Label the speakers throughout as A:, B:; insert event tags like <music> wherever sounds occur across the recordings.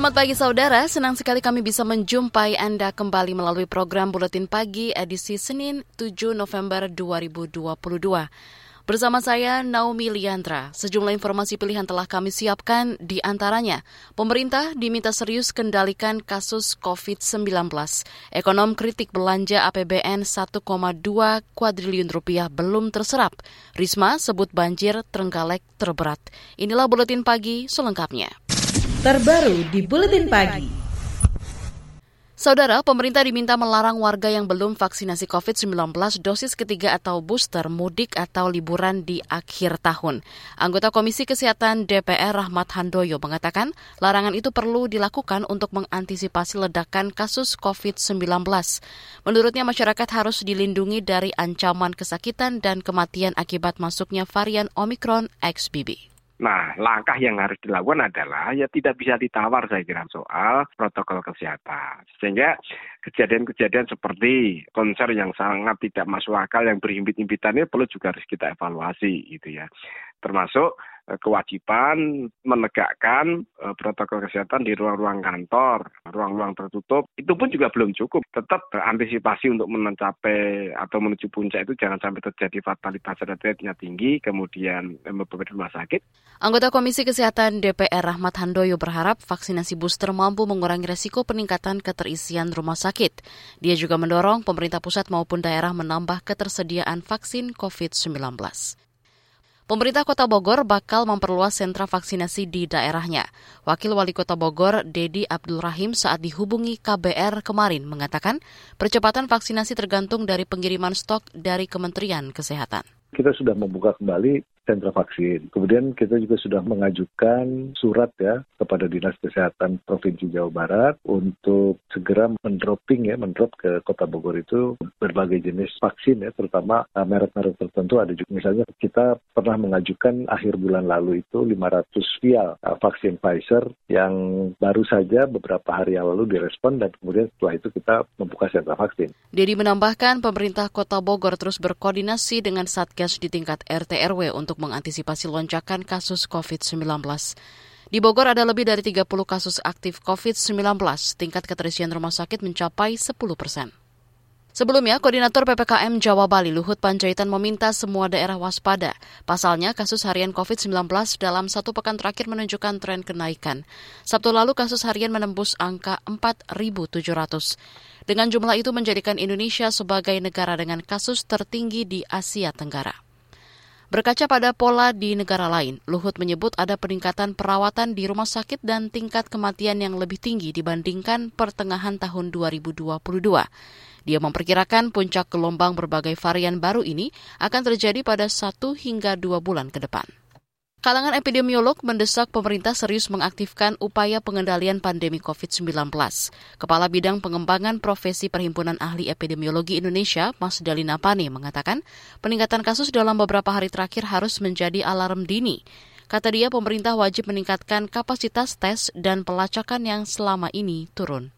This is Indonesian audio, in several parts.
A: Selamat pagi saudara, senang sekali kami bisa menjumpai Anda kembali melalui program Buletin Pagi edisi Senin 7 November 2022. Bersama saya Naomi Liandra, sejumlah informasi pilihan telah kami siapkan di antaranya. Pemerintah diminta serius kendalikan kasus COVID-19. Ekonom kritik belanja APBN 1,2 kuadriliun rupiah belum terserap. Risma sebut banjir Trenggalek terberat. Inilah Buletin Pagi selengkapnya
B: terbaru di Buletin Pagi.
A: Saudara, pemerintah diminta melarang warga yang belum vaksinasi COVID-19 dosis ketiga atau booster mudik atau liburan di akhir tahun. Anggota Komisi Kesehatan DPR Rahmat Handoyo mengatakan larangan itu perlu dilakukan untuk mengantisipasi ledakan kasus COVID-19. Menurutnya masyarakat harus dilindungi dari ancaman kesakitan dan kematian akibat masuknya varian Omicron XBB.
C: Nah, langkah yang harus dilakukan adalah ya tidak bisa ditawar saya kira soal protokol kesehatan. Sehingga kejadian-kejadian seperti konser yang sangat tidak masuk akal yang berhimpit-himpitan ini perlu juga harus kita evaluasi gitu ya. Termasuk kewajiban menegakkan eh, protokol kesehatan di ruang-ruang kantor, ruang-ruang tertutup, itu pun juga belum cukup. Tetap antisipasi untuk mencapai atau menuju puncak itu jangan sampai terjadi fatalitas ratenya tinggi, kemudian membebani rumah sakit.
A: Anggota Komisi Kesehatan DPR Rahmat Handoyo berharap vaksinasi booster mampu mengurangi resiko peningkatan keterisian rumah sakit. Dia juga mendorong pemerintah pusat maupun daerah menambah ketersediaan vaksin COVID-19. Pemerintah Kota Bogor bakal memperluas sentra vaksinasi di daerahnya. Wakil Wali Kota Bogor, Dedi Abdul Rahim, saat dihubungi KBR kemarin mengatakan percepatan vaksinasi tergantung dari pengiriman stok dari Kementerian Kesehatan.
D: Kita sudah membuka kembali sentra vaksin. Kemudian kita juga sudah mengajukan surat ya kepada Dinas Kesehatan Provinsi Jawa Barat untuk segera mendropping ya, mendrop ke Kota Bogor itu berbagai jenis vaksin ya, terutama uh, merek-merek tertentu ada juga misalnya kita pernah mengajukan akhir bulan lalu itu 500 vial uh, vaksin Pfizer yang baru saja beberapa hari yang lalu direspon dan kemudian setelah itu kita membuka sentra vaksin.
A: Dedi menambahkan pemerintah Kota Bogor terus berkoordinasi dengan Satgas di tingkat RT RW untuk mengantisipasi lonjakan kasus COVID-19. Di Bogor ada lebih dari 30 kasus aktif COVID-19. Tingkat keterisian rumah sakit mencapai 10 persen. Sebelumnya, Koordinator PPKM Jawa Bali Luhut Panjaitan meminta semua daerah waspada. Pasalnya, kasus harian COVID-19 dalam satu pekan terakhir menunjukkan tren kenaikan. Sabtu lalu kasus harian menembus angka 4.700. Dengan jumlah itu menjadikan Indonesia sebagai negara dengan kasus tertinggi di Asia Tenggara. Berkaca pada pola di negara lain, Luhut menyebut ada peningkatan perawatan di rumah sakit dan tingkat kematian yang lebih tinggi dibandingkan pertengahan tahun 2022. Dia memperkirakan puncak gelombang berbagai varian baru ini akan terjadi pada satu hingga dua bulan ke depan. Kalangan epidemiolog mendesak pemerintah serius mengaktifkan upaya pengendalian pandemi COVID-19. Kepala Bidang Pengembangan Profesi Perhimpunan Ahli Epidemiologi Indonesia, Mas Dalina Pane, mengatakan peningkatan kasus dalam beberapa hari terakhir harus menjadi alarm dini. Kata dia, pemerintah wajib meningkatkan kapasitas tes dan pelacakan yang selama ini turun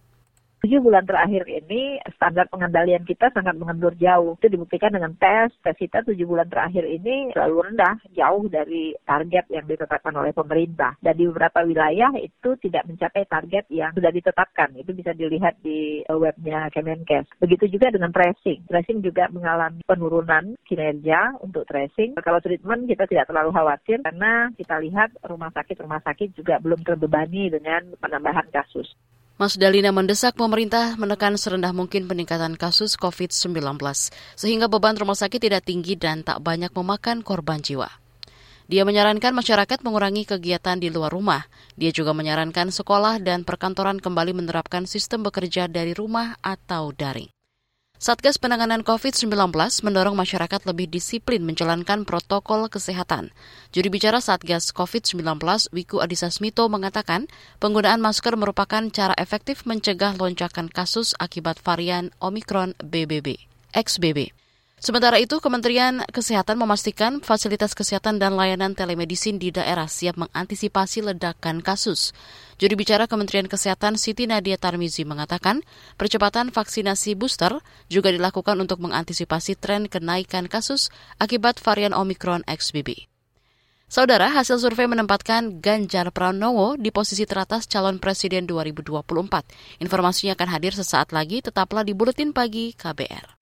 E: tujuh bulan terakhir ini standar pengendalian kita sangat mengendur jauh. Itu dibuktikan dengan tes. Tes kita tujuh bulan terakhir ini selalu rendah, jauh dari target yang ditetapkan oleh pemerintah. Dan di beberapa wilayah itu tidak mencapai target yang sudah ditetapkan. Itu bisa dilihat di webnya Kemenkes. Begitu juga dengan tracing. Tracing juga mengalami penurunan kinerja untuk tracing. Kalau treatment kita tidak terlalu khawatir karena kita lihat rumah sakit-rumah sakit juga belum terbebani dengan penambahan kasus.
A: Mas Dalina mendesak pemerintah menekan serendah mungkin peningkatan kasus COVID-19, sehingga beban rumah sakit tidak tinggi dan tak banyak memakan korban jiwa. Dia menyarankan masyarakat mengurangi kegiatan di luar rumah. Dia juga menyarankan sekolah dan perkantoran kembali menerapkan sistem bekerja dari rumah atau daring. Satgas Penanganan COVID-19 mendorong masyarakat lebih disiplin menjalankan protokol kesehatan. Juri bicara Satgas COVID-19, Wiku Adhisa Smito mengatakan penggunaan masker merupakan cara efektif mencegah lonjakan kasus akibat varian Omicron BBB, XBB. Sementara itu, Kementerian Kesehatan memastikan fasilitas kesehatan dan layanan telemedicine di daerah siap mengantisipasi ledakan kasus. Juri bicara Kementerian Kesehatan Siti Nadia Tarmizi mengatakan, percepatan vaksinasi booster juga dilakukan untuk mengantisipasi tren kenaikan kasus akibat varian Omicron XBB. Saudara, hasil survei menempatkan Ganjar Pranowo di posisi teratas calon presiden 2024. Informasinya akan hadir sesaat lagi, tetaplah di Buletin Pagi KBR.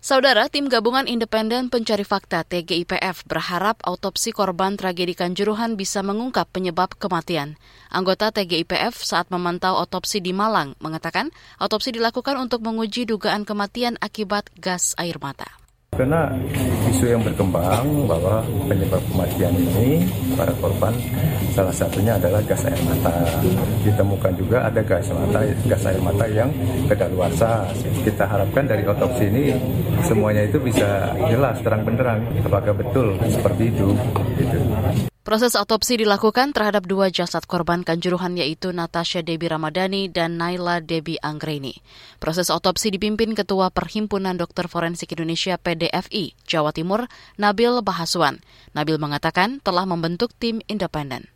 A: Saudara, tim gabungan independen pencari fakta TGIPF berharap autopsi korban tragedi Kanjuruhan bisa mengungkap penyebab kematian. Anggota TGIPF saat memantau autopsi di Malang mengatakan autopsi dilakukan untuk menguji dugaan kematian akibat gas air mata.
F: Karena isu yang berkembang bahwa penyebab kematian ini para korban salah satunya adalah gas air mata. Ditemukan juga ada gas mata, gas air mata yang kedaluarsa. Kita harapkan dari otopsi ini semuanya itu bisa jelas terang benderang apakah betul seperti itu. Gitu.
A: Proses otopsi dilakukan terhadap dua jasad korban kanjuruhan yaitu Natasha Debi Ramadhani dan Naila Debi Anggreni. Proses otopsi dipimpin Ketua Perhimpunan Dokter Forensik Indonesia PDFI Jawa Timur, Nabil Bahaswan. Nabil mengatakan telah membentuk tim independen.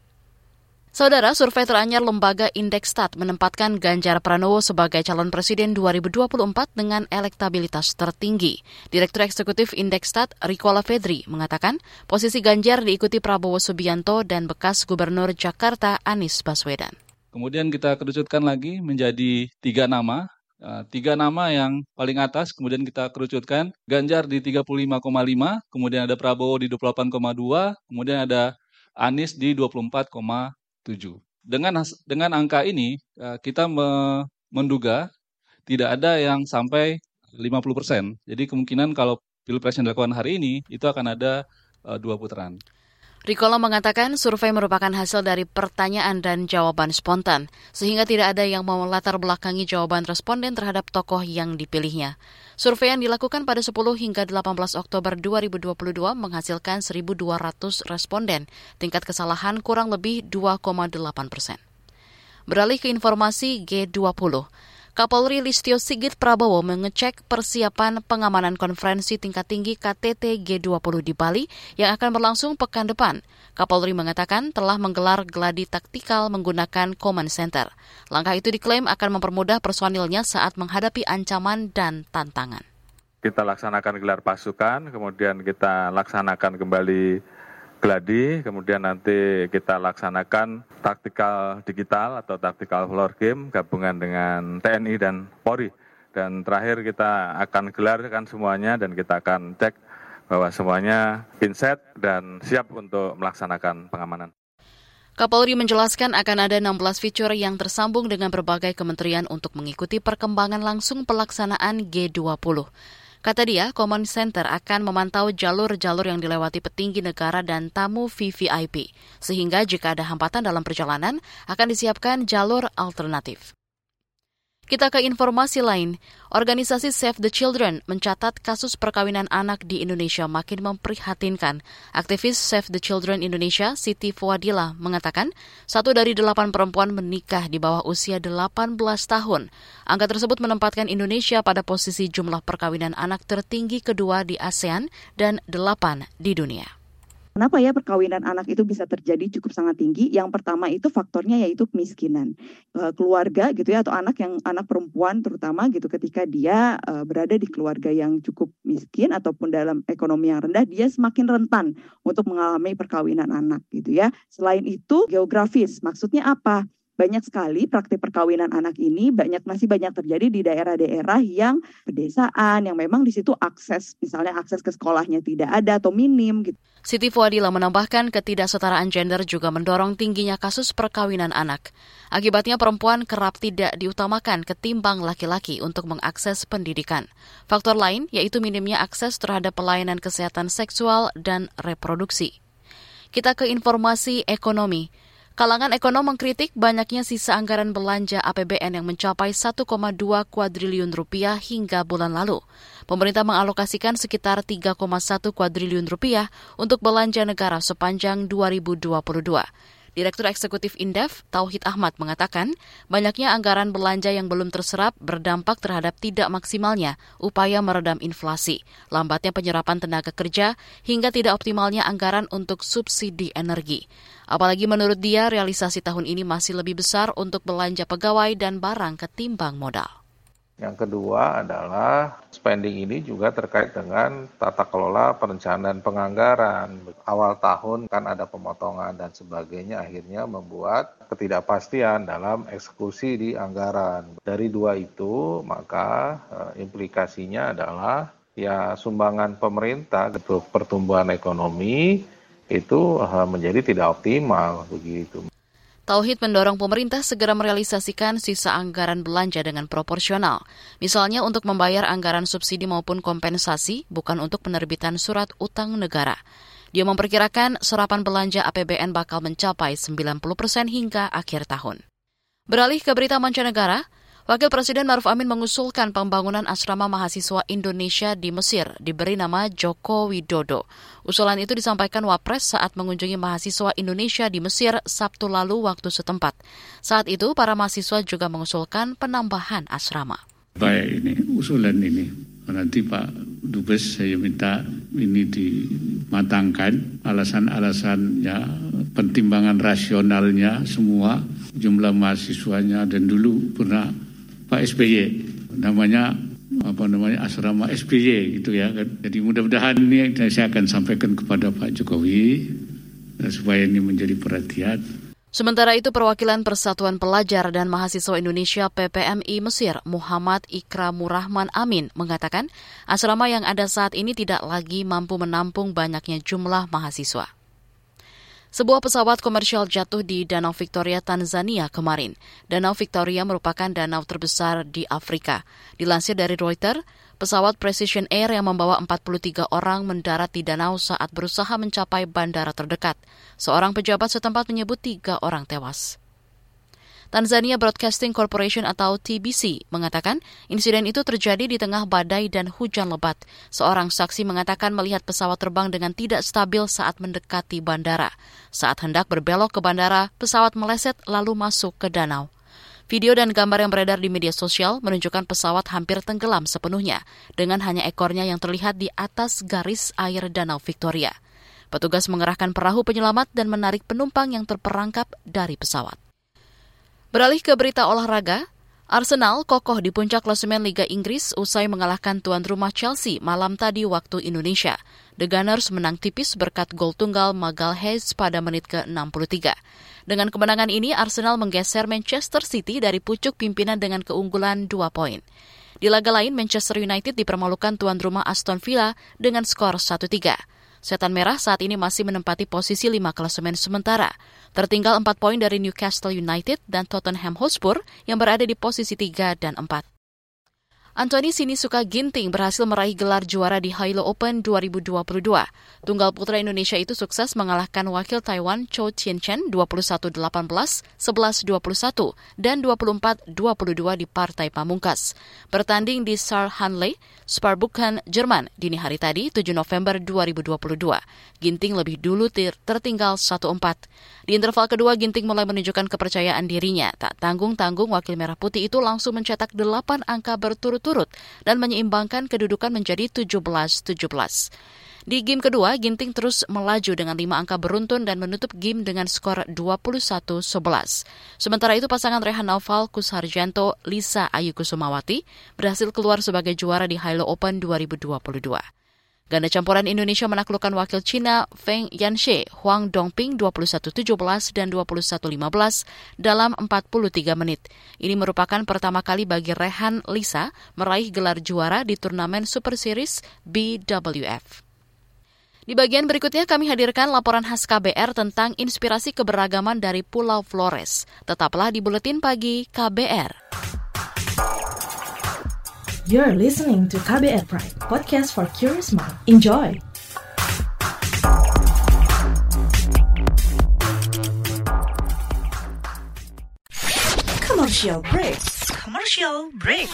A: Saudara, survei teranyar lembaga Indekstat menempatkan Ganjar Pranowo sebagai calon presiden 2024 dengan elektabilitas tertinggi. Direktur Eksekutif Indekstat, Rikola Fedri, mengatakan posisi Ganjar diikuti Prabowo Subianto dan bekas Gubernur Jakarta Anies Baswedan.
G: Kemudian kita kerucutkan lagi menjadi tiga nama, eh, tiga nama yang paling atas, kemudian kita kerucutkan Ganjar di 35,5, kemudian ada Prabowo di 28,2, kemudian ada Anies di 24,5. Dengan dengan angka ini eh, kita menduga tidak ada yang sampai 50%. Jadi kemungkinan kalau pilpres yang dilakukan hari ini itu akan ada uh, dua putaran.
A: Rikola mengatakan survei merupakan hasil dari pertanyaan dan jawaban spontan, sehingga tidak ada yang mau melatar belakangi jawaban responden terhadap tokoh yang dipilihnya. Survei yang dilakukan pada 10 hingga 18 Oktober 2022 menghasilkan 1.200 responden, tingkat kesalahan kurang lebih 2,8 persen. Beralih ke informasi G20. Kapolri Listio Sigit Prabowo mengecek persiapan pengamanan konferensi tingkat tinggi KTT G20 di Bali yang akan berlangsung pekan depan. Kapolri mengatakan telah menggelar gladi taktikal menggunakan command center. Langkah itu diklaim akan mempermudah personilnya saat menghadapi ancaman dan tantangan.
H: Kita laksanakan gelar pasukan, kemudian kita laksanakan kembali gladi, kemudian nanti kita laksanakan taktikal digital atau taktikal floor game gabungan dengan TNI dan Polri. Dan terakhir kita akan gelarkan semuanya dan kita akan cek bahwa semuanya pinset dan siap untuk melaksanakan pengamanan.
A: Kapolri menjelaskan akan ada 16 fitur yang tersambung dengan berbagai kementerian untuk mengikuti perkembangan langsung pelaksanaan G20. Kata dia, Command Center akan memantau jalur-jalur yang dilewati petinggi negara dan tamu VVIP, sehingga jika ada hambatan dalam perjalanan, akan disiapkan jalur alternatif. Kita ke informasi lain. Organisasi Save the Children mencatat kasus perkawinan anak di Indonesia makin memprihatinkan. Aktivis Save the Children Indonesia, Siti Fuadila, mengatakan satu dari delapan perempuan menikah di bawah usia 18 tahun. Angka tersebut menempatkan Indonesia pada posisi jumlah perkawinan anak tertinggi kedua di ASEAN dan delapan di dunia.
I: Kenapa ya perkawinan anak itu bisa terjadi cukup sangat tinggi? Yang pertama itu faktornya yaitu kemiskinan. keluarga gitu ya atau anak yang anak perempuan terutama gitu ketika dia berada di keluarga yang cukup miskin ataupun dalam ekonomi yang rendah dia semakin rentan untuk mengalami perkawinan anak gitu ya. Selain itu geografis maksudnya apa? Banyak sekali praktik perkawinan anak ini banyak masih banyak terjadi di daerah-daerah yang pedesaan yang memang di situ akses misalnya akses ke sekolahnya tidak ada atau minim gitu.
A: Siti Fuadila menambahkan ketidaksetaraan gender juga mendorong tingginya kasus perkawinan anak. Akibatnya perempuan kerap tidak diutamakan ketimbang laki-laki untuk mengakses pendidikan. Faktor lain yaitu minimnya akses terhadap pelayanan kesehatan seksual dan reproduksi. Kita ke informasi ekonomi. Kalangan ekonom mengkritik banyaknya sisa anggaran belanja APBN yang mencapai 1,2 kuadriliun rupiah hingga bulan lalu. Pemerintah mengalokasikan sekitar 3,1 kuadriliun rupiah untuk belanja negara sepanjang 2022. Direktur Eksekutif Indef, Tauhid Ahmad, mengatakan banyaknya anggaran belanja yang belum terserap berdampak terhadap tidak maksimalnya upaya meredam inflasi, lambatnya penyerapan tenaga kerja, hingga tidak optimalnya anggaran untuk subsidi energi. Apalagi menurut dia, realisasi tahun ini masih lebih besar untuk belanja pegawai dan barang ketimbang modal.
J: Yang kedua adalah spending ini juga terkait dengan tata kelola perencanaan penganggaran. Awal tahun kan ada pemotongan dan sebagainya akhirnya membuat ketidakpastian dalam eksekusi di anggaran. Dari dua itu maka eh, implikasinya adalah ya sumbangan pemerintah untuk pertumbuhan ekonomi itu eh, menjadi tidak optimal begitu.
A: Tauhid mendorong pemerintah segera merealisasikan sisa anggaran belanja dengan proporsional, misalnya untuk membayar anggaran subsidi maupun kompensasi, bukan untuk penerbitan surat utang negara. Dia memperkirakan serapan belanja APBN bakal mencapai 90 persen hingga akhir tahun. Beralih ke berita mancanegara, Wakil Presiden Maruf Amin mengusulkan pembangunan asrama mahasiswa Indonesia di Mesir diberi nama Joko Widodo. Usulan itu disampaikan Wapres saat mengunjungi mahasiswa Indonesia di Mesir Sabtu lalu waktu setempat. Saat itu, para mahasiswa juga mengusulkan penambahan asrama.
K: Baik ini, usulan ini. Nanti Pak Dubes saya minta ini dimatangkan alasan-alasan ya pertimbangan rasionalnya semua jumlah mahasiswanya dan dulu pernah Pak SBY namanya apa namanya asrama SBY gitu ya. Jadi mudah-mudahan ini saya akan sampaikan kepada Pak Jokowi supaya ini menjadi perhatian.
A: Sementara itu, perwakilan Persatuan Pelajar dan Mahasiswa Indonesia PPMI Mesir, Muhammad Ikramur Rahman Amin, mengatakan asrama yang ada saat ini tidak lagi mampu menampung banyaknya jumlah mahasiswa. Sebuah pesawat komersial jatuh di Danau Victoria, Tanzania kemarin. Danau Victoria merupakan danau terbesar di Afrika. Dilansir dari Reuters, pesawat Precision Air yang membawa 43 orang mendarat di danau saat berusaha mencapai bandara terdekat. Seorang pejabat setempat menyebut tiga orang tewas. Tanzania Broadcasting Corporation atau TBC mengatakan insiden itu terjadi di tengah badai dan hujan lebat. Seorang saksi mengatakan melihat pesawat terbang dengan tidak stabil saat mendekati bandara. Saat hendak berbelok ke bandara, pesawat meleset lalu masuk ke danau. Video dan gambar yang beredar di media sosial menunjukkan pesawat hampir tenggelam sepenuhnya, dengan hanya ekornya yang terlihat di atas garis air Danau Victoria. Petugas mengerahkan perahu penyelamat dan menarik penumpang yang terperangkap dari pesawat. Beralih ke berita olahraga, Arsenal kokoh di puncak klasemen Liga Inggris usai mengalahkan tuan rumah Chelsea malam tadi waktu Indonesia. The Gunners menang tipis berkat gol tunggal Magal Hayes pada menit ke-63. Dengan kemenangan ini, Arsenal menggeser Manchester City dari pucuk pimpinan dengan keunggulan 2 poin. Di laga lain, Manchester United dipermalukan tuan rumah Aston Villa dengan skor 1-3. Setan Merah saat ini masih menempati posisi lima klasemen sementara, tertinggal empat poin dari Newcastle United dan Tottenham Hotspur yang berada di posisi tiga dan empat. Anthony Sinisuka Ginting berhasil meraih gelar juara di Hilo Open 2022. Tunggal putra Indonesia itu sukses mengalahkan wakil Taiwan Cho Tien-chen 21-18, 11-21, dan 24-22 di partai pamungkas. Bertanding di Saarhanle, Sparbuchen, Jerman, dini hari tadi 7 November 2022. Ginting lebih dulu tertinggal 1-4. Di interval kedua, Ginting mulai menunjukkan kepercayaan dirinya. Tak tanggung-tanggung wakil merah putih itu langsung mencetak 8 angka berturut berturut-turut dan menyeimbangkan kedudukan menjadi 17-17. Di game kedua, Ginting terus melaju dengan lima angka beruntun dan menutup game dengan skor 21-11. Sementara itu pasangan Rehan Naufal, Kusarjanto, Lisa Ayu Kusumawati berhasil keluar sebagai juara di Hilo Open 2022. Ganda campuran Indonesia menaklukkan wakil Cina Feng Yanxie, Huang Dongping 21-17 dan 21-15 dalam 43 menit. Ini merupakan pertama kali bagi Rehan Lisa meraih gelar juara di turnamen Super Series BWF. Di bagian berikutnya kami hadirkan laporan khas KBR tentang inspirasi keberagaman dari Pulau Flores. Tetaplah di Buletin Pagi KBR.
B: You're listening to KBR Pride, podcast for curious mind. Enjoy!
L: Commercial break. Commercial break.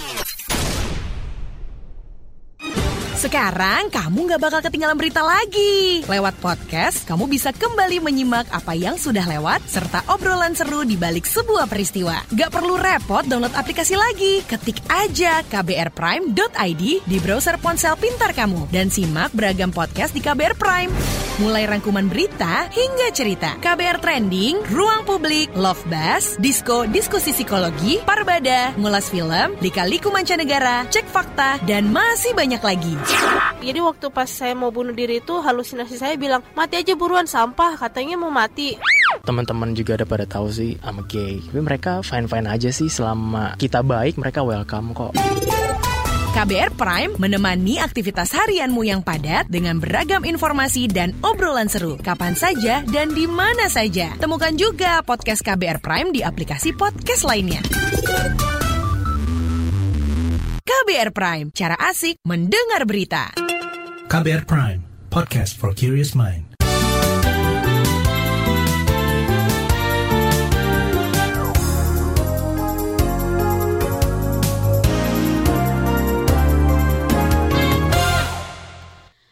L: Sekarang kamu nggak bakal ketinggalan berita lagi. Lewat podcast, kamu bisa kembali menyimak apa yang sudah lewat serta obrolan seru di balik sebuah peristiwa. Gak perlu repot download aplikasi lagi. Ketik aja kbrprime.id di browser ponsel pintar kamu dan simak beragam podcast di KBR Prime. Mulai rangkuman berita hingga cerita. KBR Trending, Ruang Publik, Love Bus, Disco, Diskusi Psikologi, Parbada, Ngulas Film, Lika-Liku Mancanegara, Cek Fakta, dan masih banyak lagi.
M: Jadi waktu pas saya mau bunuh diri itu halusinasi saya bilang mati aja buruan sampah katanya mau mati.
N: Teman-teman juga ada pada tahu sih I'm gay. Tapi mereka fine-fine aja sih selama kita baik mereka welcome kok.
L: KBR Prime menemani aktivitas harianmu yang padat dengan beragam informasi dan obrolan seru. Kapan saja dan di mana saja. Temukan juga podcast KBR Prime di aplikasi podcast lainnya. KBR Prime, cara asik mendengar berita.
O: KBR Prime, podcast for curious mind.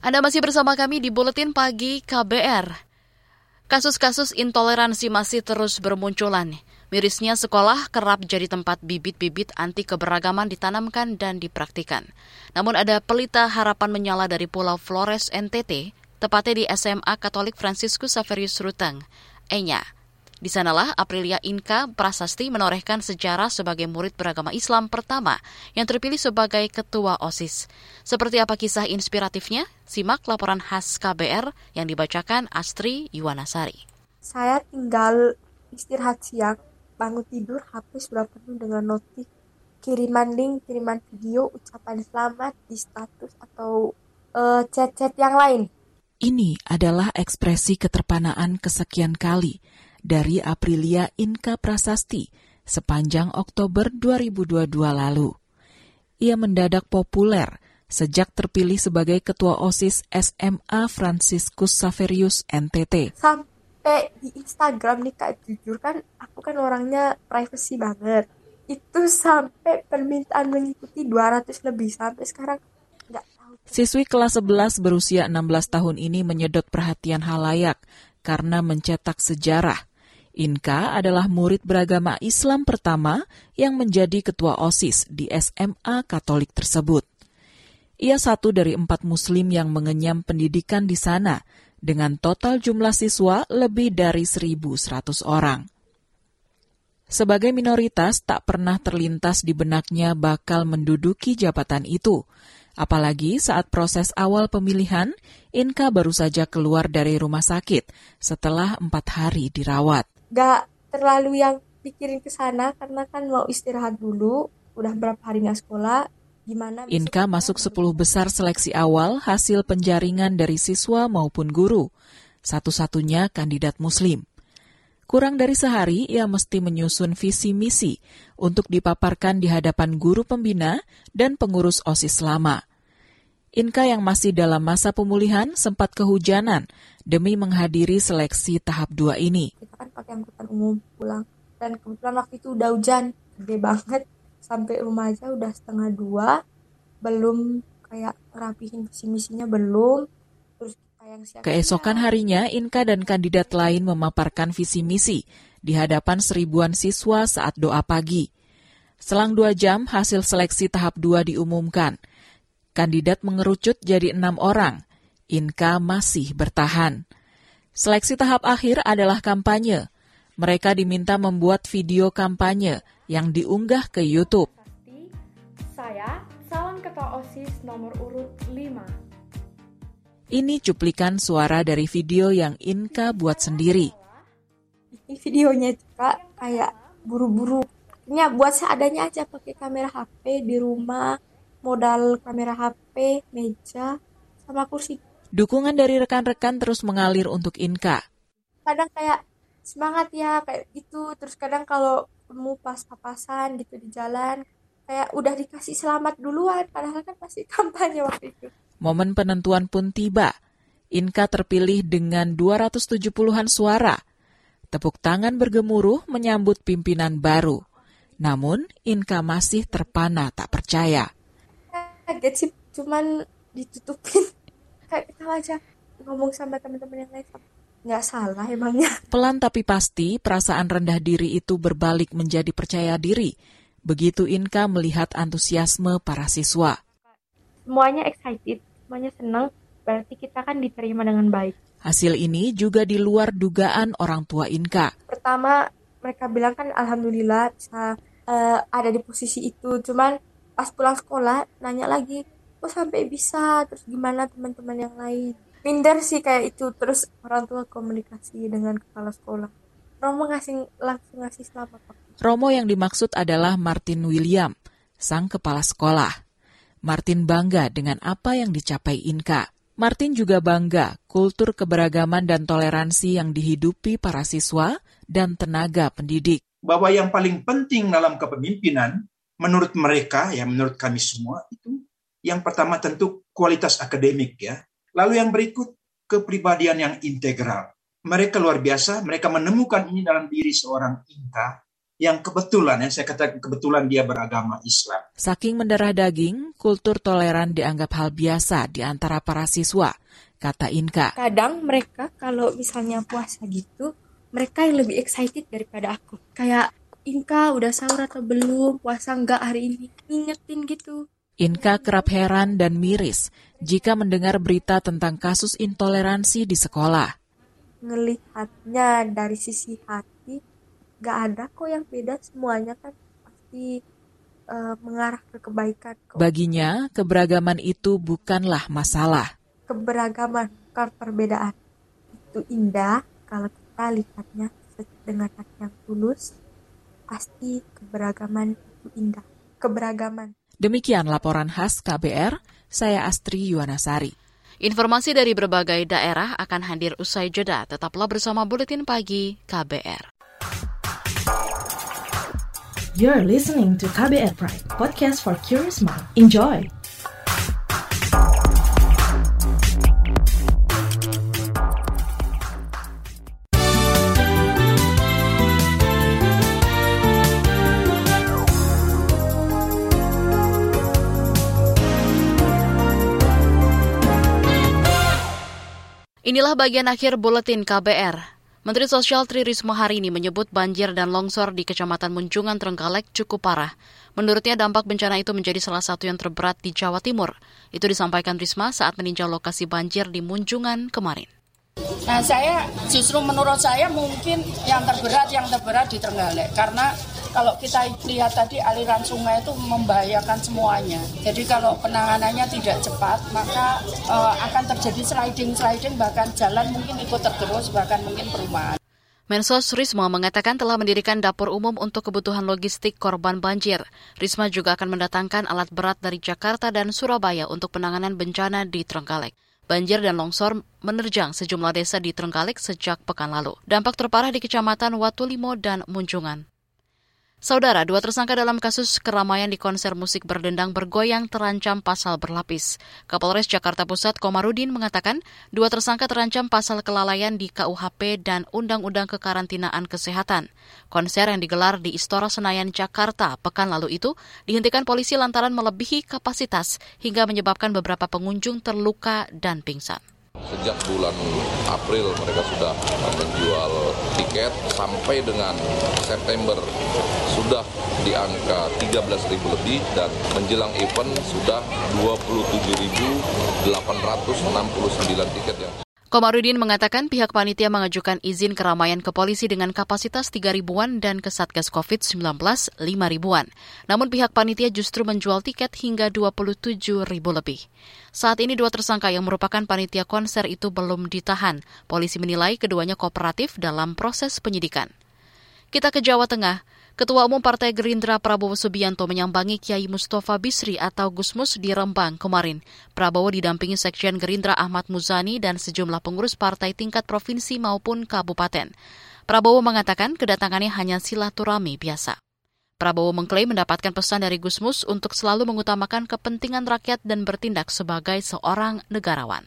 A: Anda masih bersama kami di Buletin Pagi KBR. Kasus-kasus intoleransi masih terus bermunculan. Mirisnya sekolah kerap jadi tempat bibit-bibit anti keberagaman ditanamkan dan dipraktikan. Namun ada pelita harapan menyala dari Pulau Flores NTT, tepatnya di SMA Katolik Franciscus Saverius Ruteng, Enya. Di sanalah Aprilia Inka Prasasti menorehkan sejarah sebagai murid beragama Islam pertama yang terpilih sebagai ketua OSIS. Seperti apa kisah inspiratifnya? Simak laporan khas KBR yang dibacakan Astri Yuwanasari.
P: Saya tinggal istirahat siang, bangun tidur, HP sudah penuh dengan notif, kiriman link, kiriman video, ucapan selamat di status atau uh, chat-chat yang lain.
Q: Ini adalah ekspresi keterpanaan kesekian kali dari Aprilia Inka Prasasti sepanjang Oktober 2022 lalu. Ia mendadak populer sejak terpilih sebagai Ketua OSIS SMA Franciscus Saverius NTT.
P: Sampai di Instagram nih Kak, jujur kan aku kan orangnya privacy banget. Itu sampai permintaan mengikuti 200 lebih sampai sekarang nggak tahu.
Q: Siswi kelas 11 berusia 16 tahun ini menyedot perhatian halayak karena mencetak sejarah Inka adalah murid beragama Islam pertama yang menjadi ketua OSIS di SMA Katolik tersebut. Ia satu dari empat muslim yang mengenyam pendidikan di sana, dengan total jumlah siswa lebih dari 1.100 orang. Sebagai minoritas, tak pernah terlintas di benaknya bakal menduduki jabatan itu. Apalagi saat proses awal pemilihan, Inka baru saja keluar dari rumah sakit setelah empat hari dirawat
P: gak terlalu yang pikirin ke sana karena kan mau istirahat dulu udah berapa hari nggak sekolah
Q: Inka masuk 10 besar seleksi awal hasil penjaringan dari siswa maupun guru satu-satunya kandidat muslim Kurang dari sehari, ia mesti menyusun visi misi untuk dipaparkan di hadapan guru pembina dan pengurus OSIS lama. Inka yang masih dalam masa pemulihan sempat kehujanan demi menghadiri seleksi tahap 2 ini.
P: Kita kan pakai angkutan umum pulang. Dan kebetulan waktu itu udah hujan, gede banget. Sampai rumah aja udah setengah dua, belum kayak rapihin visi misinya belum. Terus yang
Q: Keesokan harinya, Inka dan kandidat lain memaparkan visi misi di hadapan seribuan siswa saat doa pagi. Selang dua jam, hasil seleksi tahap dua diumumkan – Kandidat mengerucut jadi enam orang. Inka masih bertahan. Seleksi tahap akhir adalah kampanye. Mereka diminta membuat video kampanye yang diunggah ke YouTube.
R: Saya calon ketua OSIS nomor urut 5.
Q: Ini cuplikan suara dari video yang Inka buat sendiri.
P: Ini videonya juga kayak buru-buru. Ini buat seadanya aja pakai kamera HP di rumah, modal kamera HP, meja, sama kursi.
Q: Dukungan dari rekan-rekan terus mengalir untuk Inka.
P: Kadang kayak semangat ya kayak gitu. Terus kadang kalau ketemu pas-papasan gitu di jalan, kayak udah dikasih selamat duluan. Padahal kan masih <laughs> kampanye waktu itu.
Q: Momen penentuan pun tiba. Inka terpilih dengan 270-an suara. Tepuk tangan bergemuruh menyambut pimpinan baru. Namun, Inka masih terpana tak percaya.
P: Kaget sih, cuman ditutupin. <laughs> Kayak kita aja ngomong sama teman-teman yang lain. Nggak salah emangnya.
Q: Pelan tapi pasti, perasaan rendah diri itu berbalik menjadi percaya diri. Begitu Inka melihat antusiasme para siswa.
P: Semuanya excited, semuanya senang, berarti kita kan diterima dengan baik.
Q: Hasil ini juga di luar dugaan orang tua Inka.
P: Pertama, mereka bilang kan alhamdulillah bisa uh, ada di posisi itu. Cuman pas pulang sekolah nanya lagi, kok sampai bisa? Terus gimana teman-teman yang lain? Minder sih kayak itu. Terus orang tua komunikasi dengan kepala sekolah. Romo ngasih langsung ngasih selamat.
Q: Romo yang dimaksud adalah Martin William, sang kepala sekolah. Martin bangga dengan apa yang dicapai Inka. Martin juga bangga kultur keberagaman dan toleransi yang dihidupi para siswa dan tenaga pendidik.
R: Bahwa yang paling penting dalam kepemimpinan, menurut mereka, ya menurut kami semua, itu yang pertama tentu kualitas akademik ya. Lalu yang berikut kepribadian yang integral. Mereka luar biasa, mereka menemukan ini dalam diri seorang Inka yang kebetulan, yang saya katakan kebetulan dia beragama Islam.
Q: Saking mendarah daging, kultur toleran dianggap hal biasa di antara para siswa, kata Inka.
P: Kadang mereka kalau misalnya puasa gitu, mereka yang lebih excited daripada aku. Kayak, Inka udah sahur atau belum, puasa enggak hari ini, ngingetin gitu.
Q: Inka kerap heran dan miris jika mendengar berita tentang kasus intoleransi di sekolah.
P: Ngelihatnya dari sisi hati, gak ada kok yang beda semuanya kan pasti uh, mengarah ke kebaikan. Kok.
Q: Baginya, keberagaman itu bukanlah masalah.
P: Keberagaman bukan perbedaan. Itu indah kalau kita lihatnya dengan hati yang tulus. Pasti keberagaman itu indah. Keberagaman.
Q: Demikian laporan khas KBR, saya Astri Yuwanasari.
A: Informasi dari berbagai daerah akan hadir usai jeda. Tetaplah bersama Buletin Pagi KBR.
B: You're listening to KBR Pride, podcast for curious mind. Enjoy!
A: Inilah bagian akhir buletin KBR. Menteri Sosial Tri Risma hari ini menyebut banjir dan longsor di Kecamatan Munjungan Trenggalek cukup parah. Menurutnya dampak bencana itu menjadi salah satu yang terberat di Jawa Timur. Itu disampaikan Risma saat meninjau lokasi banjir di Munjungan kemarin.
S: Nah saya justru menurut saya mungkin yang terberat yang terberat di Trenggalek karena kalau kita lihat tadi aliran sungai itu membahayakan semuanya. Jadi kalau penanganannya tidak cepat, maka uh, akan terjadi sliding-sliding bahkan jalan mungkin ikut tergerus bahkan mungkin perumahan.
A: Mensos Risma mengatakan telah mendirikan dapur umum untuk kebutuhan logistik korban banjir. Risma juga akan mendatangkan alat berat dari Jakarta dan Surabaya untuk penanganan bencana di Trenggalek. Banjir dan longsor menerjang sejumlah desa di Trenggalek sejak pekan lalu. Dampak terparah di Kecamatan Watulimo dan Munjungan. Saudara, dua tersangka dalam kasus keramaian di konser musik berdendang bergoyang terancam pasal berlapis. Kapolres Jakarta Pusat Komarudin mengatakan dua tersangka terancam pasal kelalaian di KUHP dan Undang-Undang Kekarantinaan Kesehatan. Konser yang digelar di Istora Senayan, Jakarta pekan lalu itu dihentikan polisi lantaran melebihi kapasitas hingga menyebabkan beberapa pengunjung terluka dan pingsan.
T: Sejak bulan April mereka sudah menjual tiket sampai dengan September. Sudah di angka 13.000 lebih dan menjelang event sudah 27.869 tiket yang
A: Komarudin mengatakan pihak panitia mengajukan izin keramaian ke polisi dengan kapasitas 3 ribuan dan ke Satgas COVID-19 5 ribuan. Namun pihak panitia justru menjual tiket hingga 27 ribu lebih. Saat ini dua tersangka yang merupakan panitia konser itu belum ditahan. Polisi menilai keduanya kooperatif dalam proses penyidikan. Kita ke Jawa Tengah. Ketua Umum Partai Gerindra Prabowo Subianto menyambangi Kiai Mustafa Bisri atau Gusmus di Rembang kemarin. Prabowo didampingi Sekjen Gerindra Ahmad Muzani dan sejumlah pengurus partai tingkat provinsi maupun kabupaten. Prabowo mengatakan kedatangannya hanya silaturahmi biasa. Prabowo mengklaim mendapatkan pesan dari Gusmus untuk selalu mengutamakan kepentingan rakyat dan bertindak sebagai seorang negarawan.